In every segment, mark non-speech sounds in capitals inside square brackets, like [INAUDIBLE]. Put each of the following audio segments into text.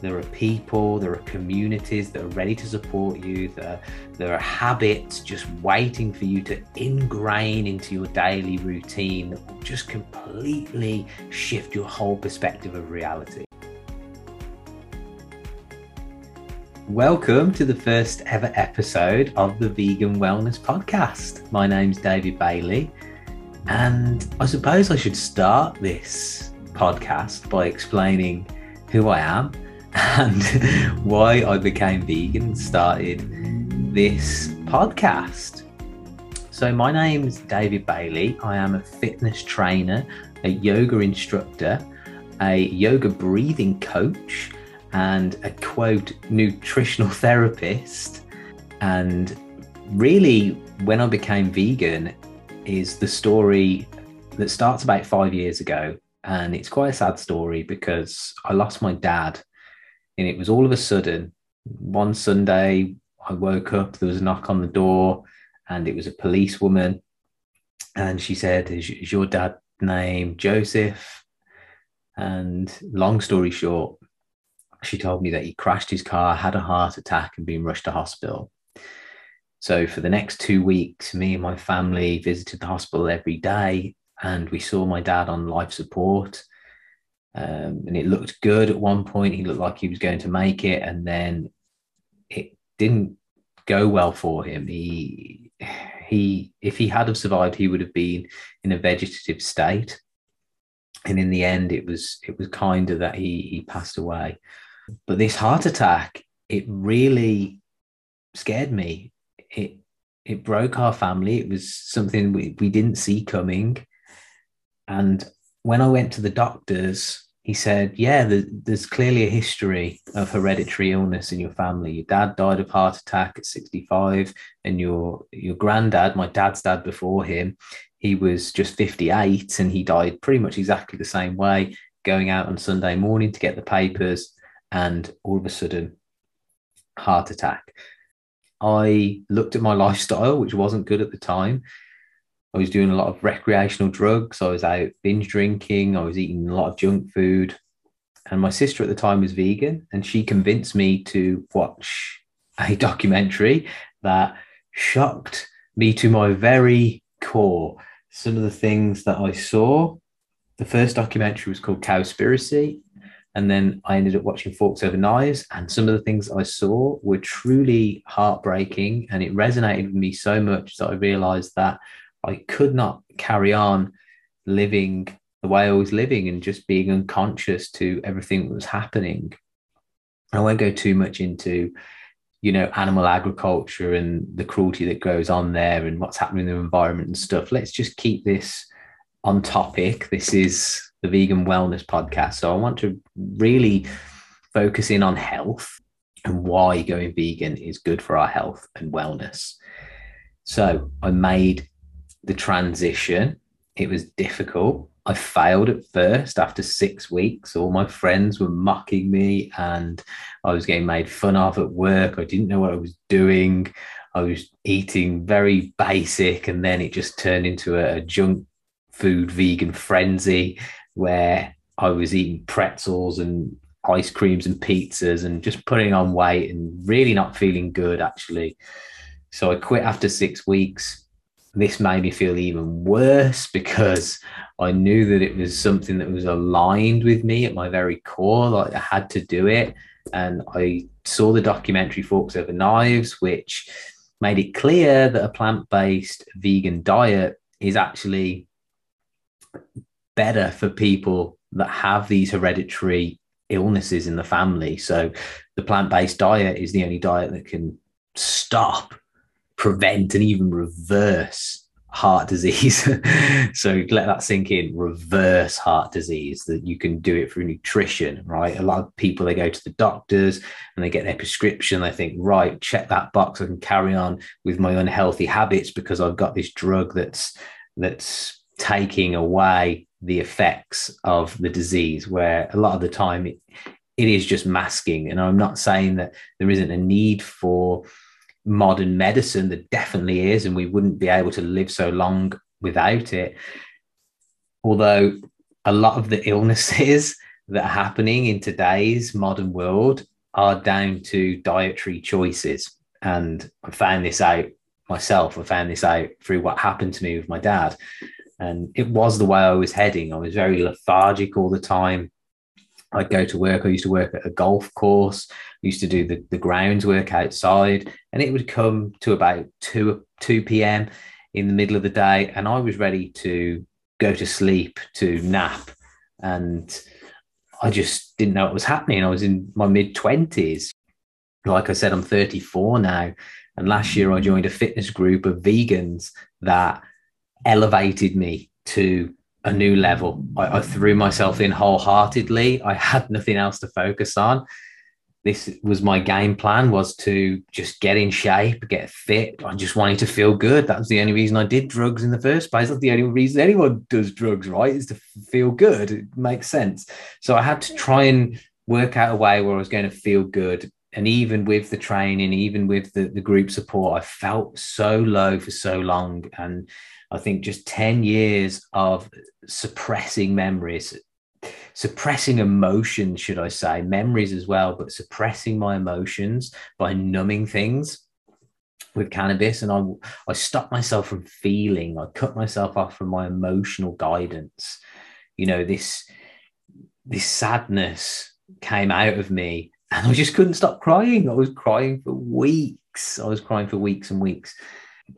there are people, there are communities that are ready to support you. There, there are habits just waiting for you to ingrain into your daily routine that will just completely shift your whole perspective of reality. Welcome to the first ever episode of the Vegan Wellness Podcast. My name's David Bailey, and I suppose I should start this podcast by explaining who I am and [LAUGHS] why I became vegan and started this podcast. So, my name is David Bailey. I am a fitness trainer, a yoga instructor, a yoga breathing coach, and a quote nutritional [LAUGHS] therapist. And really, when I became vegan, is the story that starts about five years ago. And it's quite a sad story because I lost my dad and it was all of a sudden one Sunday I woke up, there was a knock on the door, and it was a policewoman. And she said, Is, is your dad name Joseph? And long story short, she told me that he crashed his car, had a heart attack, and been rushed to hospital. So for the next two weeks, me and my family visited the hospital every day, and we saw my dad on life support. Um, and it looked good at one point. He looked like he was going to make it, and then it didn't go well for him. He [SIGHS] he if he had have survived, he would have been in a vegetative state. And in the end, it was it was kind of that he he passed away. But this heart attack, it really scared me. It it broke our family. It was something we, we didn't see coming. And when I went to the doctors, he said, Yeah, there's clearly a history of hereditary illness in your family. Your dad died of heart attack at 65, and your your granddad, my dad's dad before him, he was just 58 and he died pretty much exactly the same way, going out on Sunday morning to get the papers, and all of a sudden, heart attack. I looked at my [LAUGHS] lifestyle, which wasn't good at the time, I was doing a lot of recreational drugs. I was out binge drinking. I was eating a lot of junk food. And my sister at the time was vegan, and she convinced me to watch [LAUGHS] a documentary that shocked me to my very core. Some of the things that I saw. The first documentary was called Cowspiracy. And then I ended up watching Forks Over Knives. And some of the things I saw were truly heartbreaking. And it resonated with me so much that I realized that I could not carry on living the way I was living and just being unconscious to everything that was happening. I won't go too much into, you know, animal agriculture and the cruelty that goes on there and what's happening in the environment and stuff. Let's just keep this on topic. This is the Vegan Wellness Podcast. So I want to really focus in on health and why going vegan is good for our health and wellness. So I made the transition. It was difficult. I failed at first after six weeks. All my friends were mocking me and I was getting made fun of at work. I didn't know what I was doing. I was eating very basic and then it just turned into a, junk food vegan frenzy where I was eating pretzels and ice creams and pizzas and just putting on weight and really not feeling good actually. So I quit after six weeks this made me feel even worse because I knew that it was something that was aligned with me at my very core. Like I had to do it. And I saw the documentary Forks Over Knives, which made it clear that a plant based vegan diet is actually better for people that have these hereditary illnesses in the family. So the plant based diet is the only diet that can stop prevent and even reverse heart disease. [LAUGHS] so let that sink in. Reverse heart disease that you can do it through nutrition, right? A lot of people they go to the doctors and they get their prescription. They think, right, check that box. I can carry on with my unhealthy habits because I've got this drug that's that's taking away the effects of the disease. Where a lot of the time it, it is just masking. And I'm not saying that there isn't a need for modern medicine that definitely is, and we wouldn't be able to live so long without it. Although a lot of the [LAUGHS] illnesses that are happening in today's modern world are down to dietary choices. And I found this out myself. I found this out through what happened to me with my dad. And it was the way I was heading. I was very lethargic all the time. I'd go to work. I used to work at a golf course. I used to do the, the grounds work outside, and it would come to about 2, 2 p.m. in the middle of the day, and I was ready to go to sleep, to nap. And I just didn't know what was happening. I was in my mid 20s. Like I said, I'm 34 now. And last year I joined a fitness group of vegans that elevated me to a new level. I, I threw myself in wholeheartedly. I had nothing else to focus on. This was my game plan was to just get in shape, get fit. I just wanted to feel good. That was the only reason I did drugs in the first place. That's the only reason anyone does drugs, right? Is to feel good. It makes sense. So I had to try and work out a way where I was going to feel good. And even with the training, even with the, the group support, I felt so low for so long. And I think just 10 years of suppressing memories, suppressing emotions, should I say, memories as well, but suppressing my emotions by numbing things with cannabis. And I, I stopped myself from feeling, I cut myself off from my emotional guidance. You know, this, this sadness came out of me and I just couldn't stop crying. I was crying for weeks. I was crying for weeks and weeks.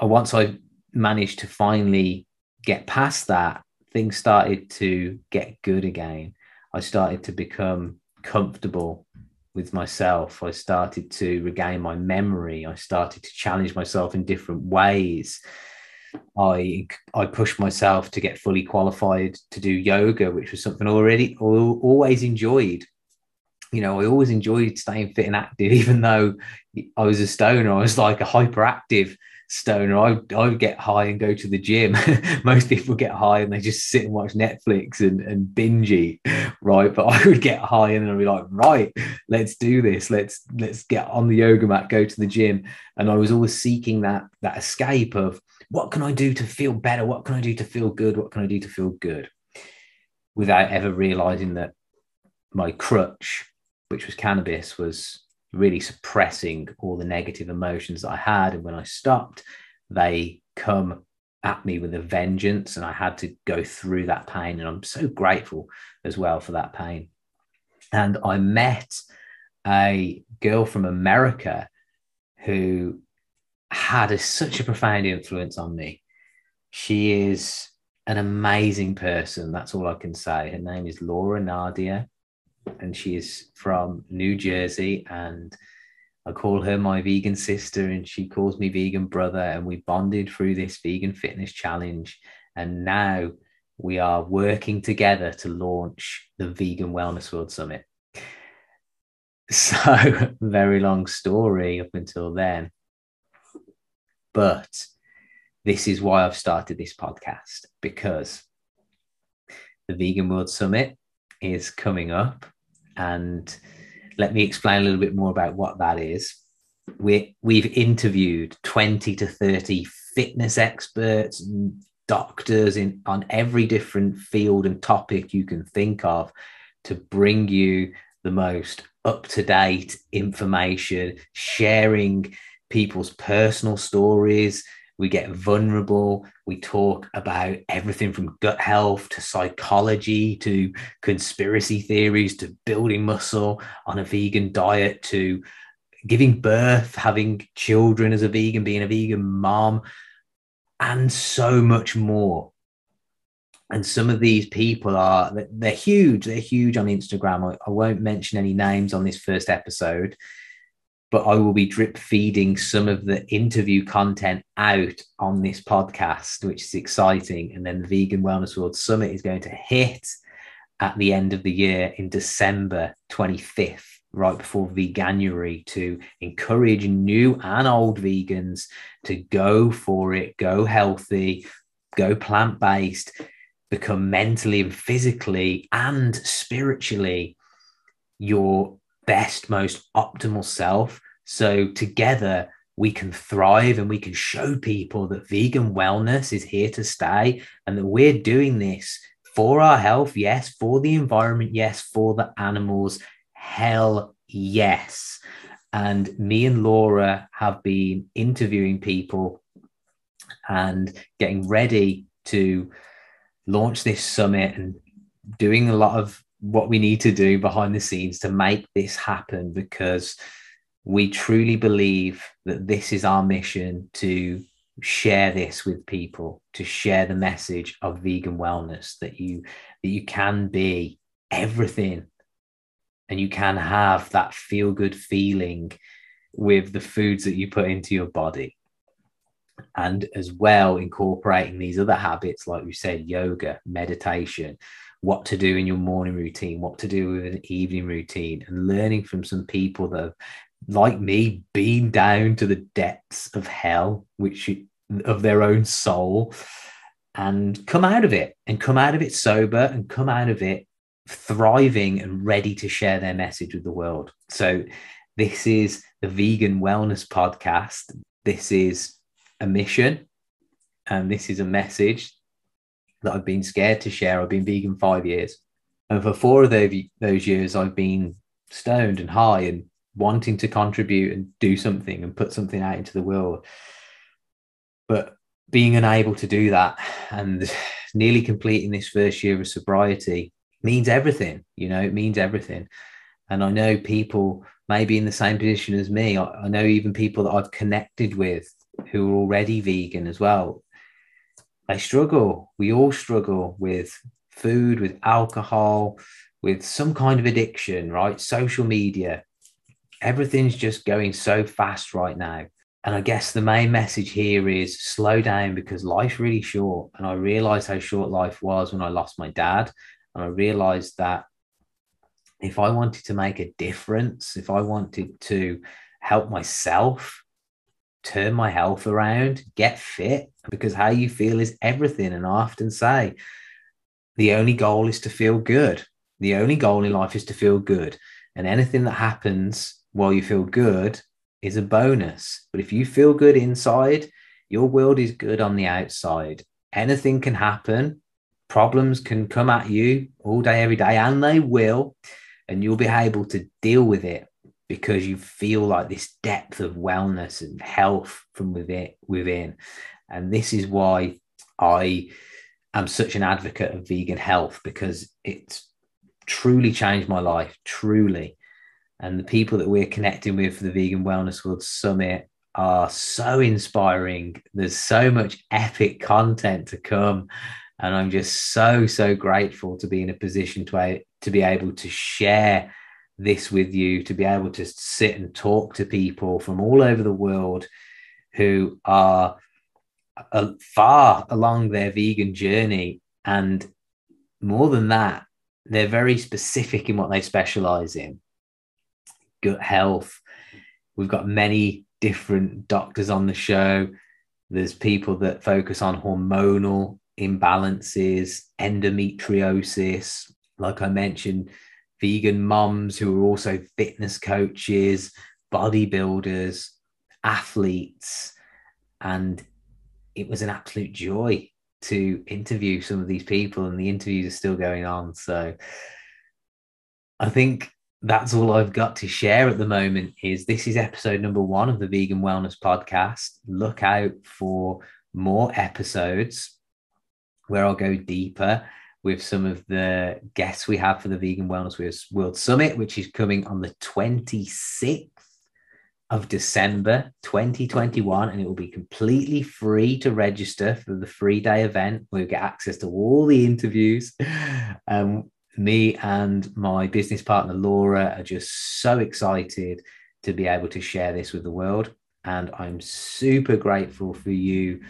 Once I managed to finally get past that, things started to get good again. I started to become comfortable with myself. I started to regain my memory. I started to challenge myself in different ways. I I pushed myself to get fully qualified to do yoga, which was something I already always enjoyed. You know, I always enjoyed staying fit and active, [LAUGHS] even though I was a stoner. I was like a hyperactive stoner. I I would get high and go to the gym. [LAUGHS] Most people get high and they just sit and watch Netflix and, and binge eat, right? But I would get high and I'd be like, right, let's do this. Let's let's get on the yoga mat, go to the gym. And I was always seeking that that escape of what can I do to feel better? What can I do to feel good? What can I do to feel good? Without ever realizing that my crutch, which was cannabis, was really suppressing all the negative emotions that I had. And when I stopped, they come at me with a vengeance. And I had to go through that pain. And I'm so grateful as well for that pain. And I met a girl from America who had a, such a profound influence on me. She is an amazing person. That's all I can say. Her name is Laura Nadia and she is from New Jersey. And I call her my vegan sister, and she calls me vegan brother. And we bonded through this vegan fitness challenge. And now we are working together to launch the Vegan Wellness World Summit. So, [LAUGHS] very long story up until then. But this is why I've started this podcast because the Vegan World Summit is coming up and let me explain a little bit more about what that is. We, we've interviewed 20 to 30 fitness experts and doctors in on every different field and topic you can think of to bring you the most up to date information, sharing people's personal stories, we get vulnerable. We talk about everything from gut health to psychology to conspiracy theories to building muscle on a vegan diet to giving birth, having children as a vegan, being a vegan mom, and so much more. And some of these people are, they're huge. They're huge on Instagram. I, won't mention any names on this first episode but I will be drip feeding some of the interview content out on this podcast, which is exciting. And then the Vegan Wellness World Summit is going to hit at the end of the year in December 25th, right before Veganuary, to encourage new and old vegans to go for it, go healthy, go plant based, become mentally and physically and spiritually your best, most optimal self. So together we can thrive and we can show people that vegan wellness is here to stay and that we're doing this for our health, yes. For the environment, yes. For the animals, hell yes. And me and Laura have been interviewing people and getting ready to launch this summit and doing a lot of what we need to do behind the scenes to make this happen because we truly believe that this is our mission to share this with people to share the message of vegan wellness that you that you can be everything and you can have that feel good feeling with the foods that you put into your body. And as well incorporating these other habits like we said yoga meditation what to do in your morning routine what to do with an evening routine and learning from some people that have like me, been down to the depths of hell, which of their own soul, and come out of it and come out of it sober and come out of it thriving and ready to share their message with the world. So, this is the Vegan Wellness Podcast. This is a mission and this is a message that I've been scared to share. I've been vegan five years. And for four of those, years, I've been stoned and high and wanting to contribute and do something and put something out into the world. But being unable to do that and [SIGHS] nearly completing this first year of sobriety means everything, you know, it means everything. And I know people maybe in the same position as me. I, I know even people that I've connected with who are already vegan as well. They struggle. We all struggle with food, with alcohol, with some kind of addiction, right? Social media, everything's just going so fast right now. And I guess the main message here is slow down because life's really short. And I realized how short life was when I lost my dad. And I realized that if I wanted to make a difference, if I wanted to help myself turn my health around, get fit, because how you feel is everything. And I often say the only goal is to feel good. The only goal in life is to feel good. And anything that happens while you feel good is a bonus. But if you feel good inside, your world is good on the outside. Anything can happen. Problems can come at you all day, every day, and they will. And you'll be able to deal with it because you feel like this depth of wellness and health from within. And this is why I am such an advocate of vegan health because it's truly changed my life, truly and the people that we're connecting with for the Vegan Wellness World Summit are so inspiring. There's so much epic content to come. And I'm just so, so grateful to be in a position to, to be able to share this with you, to be able to sit and talk to people from all over the world who are uh, far along their vegan journey. And more than that, they're very specific in what they specialize in gut health. We've got many different doctors on the show. There's people that focus on hormonal imbalances, endometriosis, like I mentioned, vegan moms who are also fitness coaches, bodybuilders, athletes. And it was an absolute joy to interview some of these people, and the interviews are still going on. So I think that's all I've got to share at the moment is this is episode number one of the vegan wellness podcast. Look out for more episodes where I'll go deeper with some of the guests we have for the Vegan Wellness World Summit, which is coming on the 26th of December 2021. And it will be completely free to register for the free day event. We'll get access to all the interviews. [LAUGHS] Um, me and my business partner Laura are just so excited to be able to share this with the world. And I'm super grateful for you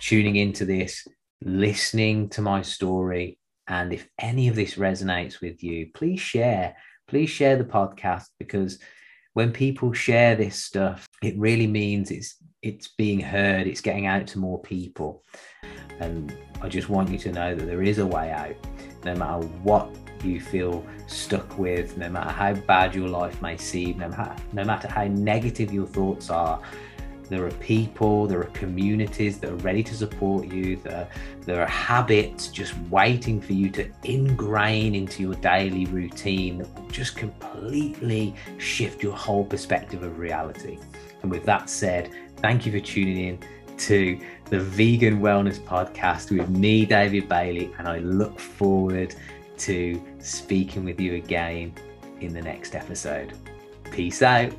tuning into this, listening to my story. And if any of this resonates with you, please share. Please share the podcast because when people share this stuff, it really means it's it's being heard, it's getting out to more people. And I just want you to know that there is a way out, no matter what you feel stuck with, no matter how bad your life may seem, no matter, no matter how negative your thoughts are, there are people, there are communities that are ready to support you. There, there are habits just waiting for you to ingrain into your daily routine that will just completely shift your whole perspective of reality. And with that said, thank you for tuning in to the Vegan Wellness Podcast with me, David Bailey, and I look forward to speaking with you again in the next episode. Peace out.